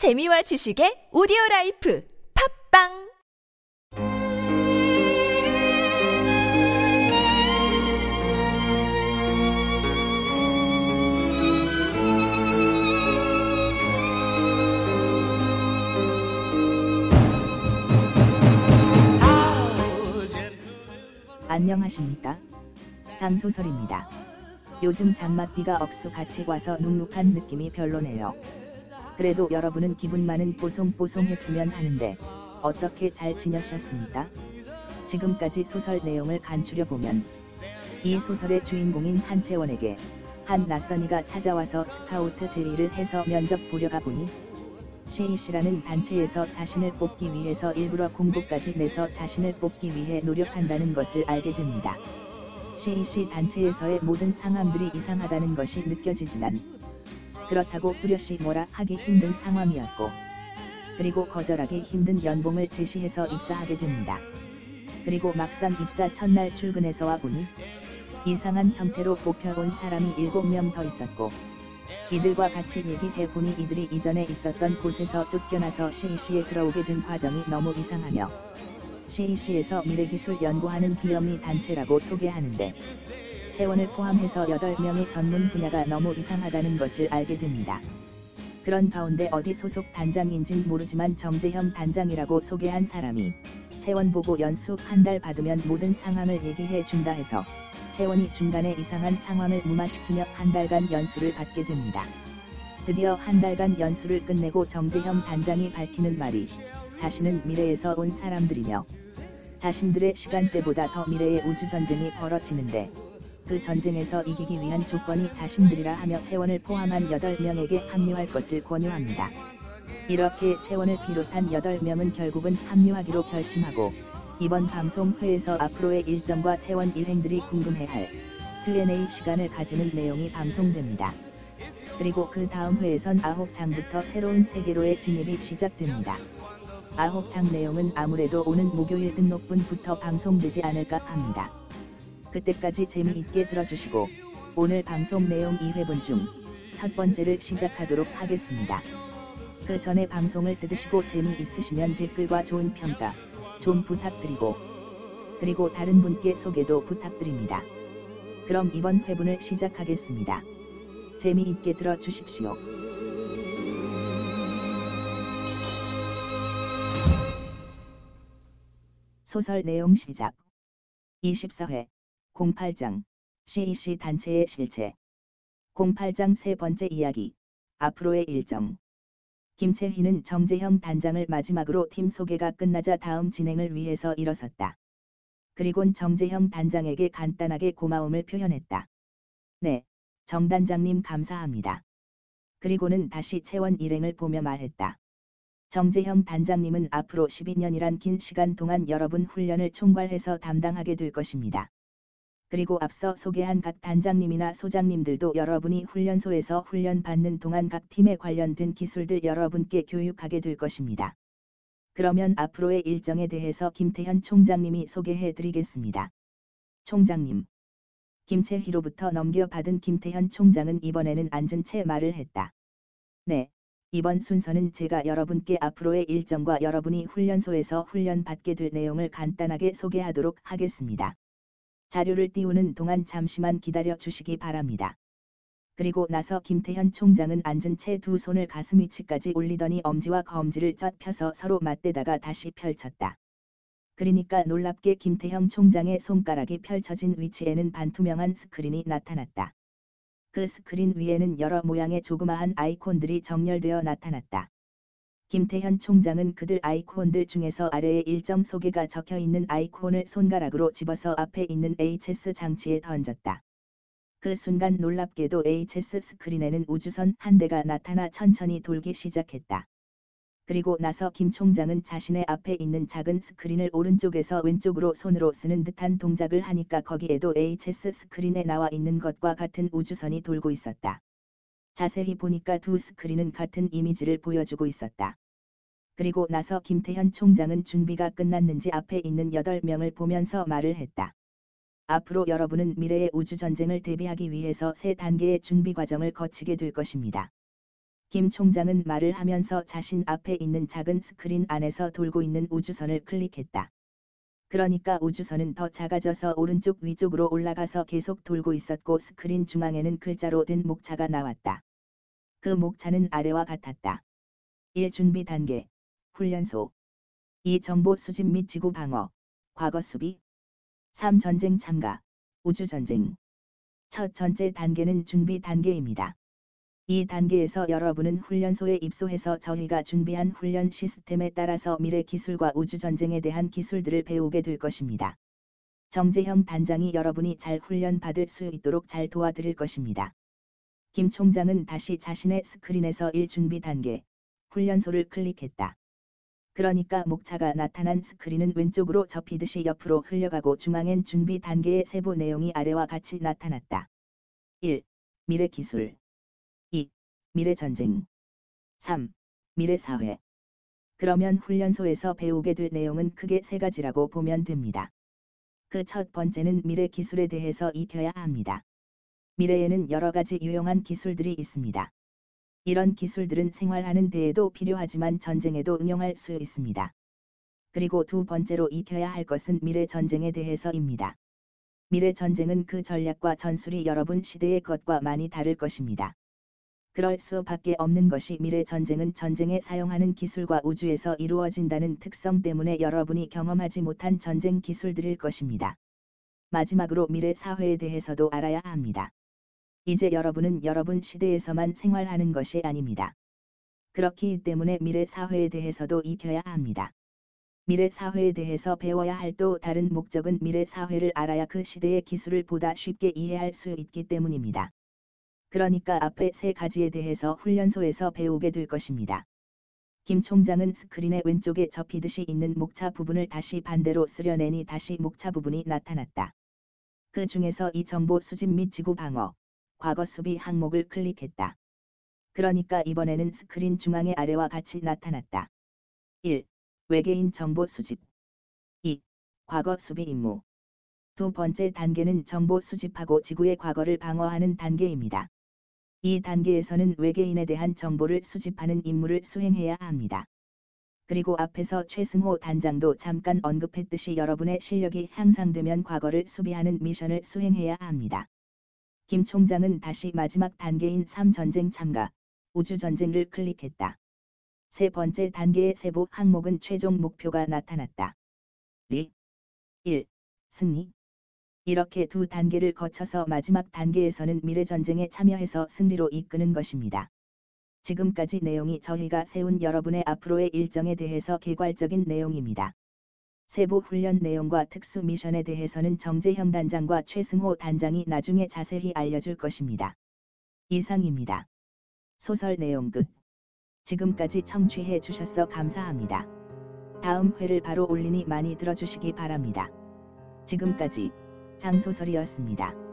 재미와 지식의 오디오 라이프 팝빵 안녕하십니까? 장소설입니다. 요즘 장맛비가 억수같이 와서 눅눅한 느낌이 별로네요. 그래도 여러분은 기분만은 뽀송뽀송했으면 하는데 어떻게 잘 지내셨습니까? 지금까지 소설 내용을 간추려 보면 이 소설의 주인공인 한채원에게 한 낯선이가 찾아와서 스카우트 제의를 해서 면접 보려 가보니 CEC라는 단체에서 자신을 뽑기 위해서 일부러 공부까지 내서 자신을 뽑기 위해 노력한다는 것을 알게 됩니다. CEC 단체에서의 모든 상황들이 이상하다는 것이 느껴지지만 그렇다고 뚜렷이 뭐라 하기 힘든 상황이었고 그리고 거절하기 힘든 연봉을 제시해서 입사하게 됩니다. 그리고 막상 입사 첫날 출근해서 와보니 이상한 형태로 뽑혀온 사람이 7명 더 있었고 이들과 같이 얘기해보니 이들이 이전에 있었던 곳에서 쫓겨나서 CEC에 들어오게 된 과정이 너무 이상하며 CEC에서 미래기술 연구하는 기업리 단체라고 소개하는데 채원을 포함해서 8명의 전문 분야가 너무 이상하다는 것을 알게 됩니다. 그런 가운데 어디 소속 단장인진 모르지만 정재형 단장이라고 소개한 사람이 채원 보고 연수 한 달 받으면 모든 상황을 얘기해 준다 해서 채원이 중간에 이상한 상황을 무마시키며 한 달간 연수를 받게 됩니다. 드디어 한 달간 연수를 끝내고 정재형 단장이 밝히는 말이 자신은 미래에서 온 사람들이며 자신들의 시간대보다 더 미래의 우주전쟁이 벌어지는데 그 전쟁에서 이기기 위한 조건이 자신들이라 하며 채원을 포함한 8명에게 합류할 것을 권유합니다. 이렇게 채원을 비롯한 8명은 결국은 합류하기로 결심하고 이번 방송회에서 앞으로의 일정과 채원 일행들이 궁금해할 Q&A 시간을 가지는 내용이 방송됩니다. 그리고 그 다음 회에선 9장부터 새로운 세계로의 진입이 시작됩니다. 9장 내용은 아무래도 오는 목요일 등록분부터 방송되지 않을까 합니다. 그때까지 재미있게 들어주시고 오늘 방송 내용 2회분 중 첫 번째를 시작하도록 하겠습니다. 그 전에 방송을 뜯으시고 재미있으시면 댓글과 좋은 평가 좀 부탁드리고 그리고 다른 분께 소개도 부탁드립니다. 그럼 이번 회분을 시작하겠습니다. 재미있게 들어주십시오. 소설 내용 시작 24회 08장 CEC 단체의 실체 08장 세 번째 이야기 앞으로의 일정 김채희는 정재형 단장을 마지막으로 팀 소개가 끝나자 다음 진행을 위해서 일어섰다. 그리곤 정재형 단장에게 간단하게 고마움을 표현했다. 네, 정 단장님 감사합니다. 그리고는 다시 채원 일행을 보며 말했다. 정재형 단장님은 앞으로 12년이란 긴 시간 동안 여러분 훈련을 총괄해서 담당하게 될 것입니다. 그리고 앞서 소개한 각 단장님이나 소장님들도 여러분이 훈련소에서 훈련받는 동안 각 팀에 관련된 기술들 여러분께 교육하게 될 것입니다. 그러면 앞으로의 일정에 대해서 김태현 총장님이 소개해 드리겠습니다. 총장님. 김채희로부터 넘겨받은 김태현 총장은 이번에는 앉은 채 말을 했다. 네, 이번 순서는 제가 여러분께 앞으로의 일정과 여러분이 훈련소에서 훈련받게 될 내용을 간단하게 소개하도록 하겠습니다. 자료를 띄우는 동안 잠시만 기다려 주시기 바랍니다. 그리고 나서 김태현 총장은 앉은 채 두 손을 가슴 위치까지 올리더니 엄지와 검지를 젖 펴서 서로 맞대다가 다시 펼쳤다. 그러니까 놀랍게 김태형 총장의 손가락이 펼쳐진 위치에는 반투명한 스크린이 나타났다. 그 스크린 위에는 여러 모양의 조그마한 아이콘들이 정렬되어 나타났다. 김태현 총장은 그들 아이콘들 중에서 아래에 일정 소개가 적혀 있는 아이콘을 손가락으로 집어서 앞에 있는 HS 장치에 던졌다. 그 순간 놀랍게도 HS 스크린에는 우주선 한 대가 나타나 천천히 돌기 시작했다. 그리고 나서 김 총장은 자신의 앞에 있는 작은 스크린을 오른쪽에서 왼쪽으로 손으로 쓰는 듯한 동작을 하니까 거기에도 HS 스크린에 나와 있는 것과 같은 우주선이 돌고 있었다. 자세히 보니까 두 스크린은 같은 이미지를 보여주고 있었다. 그리고 나서 김태현 총장은 준비가 끝났는지 앞에 있는 8명을 보면서 말을 했다. 앞으로 여러분은 미래의 우주전쟁을 대비하기 위해서 세 단계의 준비 과정을 거치게 될 것입니다. 김 총장은 말을 하면서 자신 앞에 있는 작은 스크린 안에서 돌고 있는 우주선을 클릭했다. 그러니까 우주선은 더 작아져서 오른쪽 위쪽으로 올라가서 계속 돌고 있었고 스크린 중앙에는 글자로 된 목차가 나왔다. 그 목차는 아래와 같았다. 1. 준비 단계 훈련소 2. 정보 수집 및 지구 방어 과거 수비 3. 전쟁 참가 우주 전쟁 첫 번째 단계는 준비 단계입니다. 이 단계에서 여러분은 훈련소에 입소해서 저희가 준비한 훈련 시스템에 따라서 미래 기술과 우주전쟁에 대한 기술들을 배우게 될 것입니다. 정재형 단장이 여러분이 잘 훈련받을 수 있도록 잘 도와드릴 것입니다. 김 총장은 다시 자신의 스크린에서 1준비 단계, 훈련소를 클릭했다. 그러니까 목차가 나타난 스크린은 왼쪽으로 접히듯이 옆으로 흘려가고 중앙엔 준비 단계의 세부 내용이 아래와 같이 나타났다. 1. 미래 기술 2. 미래 전쟁 3. 미래 사회 그러면 훈련소에서 배우게 될 내용은 크게 세 가지라고 보면 됩니다. 그 첫 번째는 미래 기술에 대해서 익혀야 합니다. 미래에는 여러 가지 유용한 기술들이 있습니다. 이런 기술들은 생활하는 데에도 필요하지만 전쟁에도 응용할 수 있습니다. 그리고 두 번째로 익혀야 할 것은 미래 전쟁에 대해서입니다. 미래 전쟁은 그 전략과 전술이 여러분 시대의 것과 많이 다를 것입니다. 그럴 수밖에 없는 것이 미래 전쟁은 전쟁에 사용하는 기술과 우주에서 이루어진다는 특성 때문에 여러분이 경험하지 못한 전쟁 기술들일 것입니다. 마지막으로 미래 사회에 대해서도 알아야 합니다. 이제 여러분은 여러분 시대에서만 생활하는 것이 아닙니다. 그렇기 때문에 미래 사회에 대해서도 익혀야 합니다. 미래 사회에 대해서 배워야 할 또 다른 목적은 미래 사회를 알아야 그 시대의 기술을 보다 쉽게 이해할 수 있기 때문입니다. 그러니까 앞에 세 가지에 대해서 훈련소에서 배우게 될 것입니다. 김 총장은 스크린의 왼쪽에 접히듯이 있는 목차 부분을 다시 반대로 쓰려내니 다시 목차 부분이 나타났다. 그 중에서 이 정보 수집 및 지구 방어, 과거 수비 항목을 클릭했다. 그러니까 이번에는 스크린 중앙의 아래와 같이 나타났다. 1. 외계인 정보 수집 2. 과거 수비 임무 두 번째 단계는 정보 수집하고 지구의 과거를 방어하는 단계입니다. 이 단계에서는 외계인에 대한 정보를 수집하는 임무를 수행해야 합니다. 그리고 앞에서 최승호 단장도 잠깐 언급했듯이 여러분의 실력이 향상되면 과거를 수비하는 미션을 수행해야 합니다. 김 총장은 다시 마지막 단계인 3전쟁 참가, 우주전쟁을 클릭했다. 세 번째 단계의 세부 항목은 최종 목표가 나타났다. 리 1. 승리 이렇게 두 단계를 거쳐서 마지막 단계에서는 미래전쟁에 참여해서 승리로 이끄는 것입니다. 지금까지 내용이 저희가 세운 여러분의 앞으로의 일정에 대해서 개괄적인 내용입니다. 세부 훈련 내용과 특수 미션에 대해서는 정재형 단장과 최승호 단장이 나중에 자세히 알려줄 것입니다. 이상입니다. 소설 내용 끝. 지금까지 청취해 주셔서 감사합니다. 다음 회를 바로 올리니 많이 들어주시기 바랍니다. 지금까지 장소설이었습니다.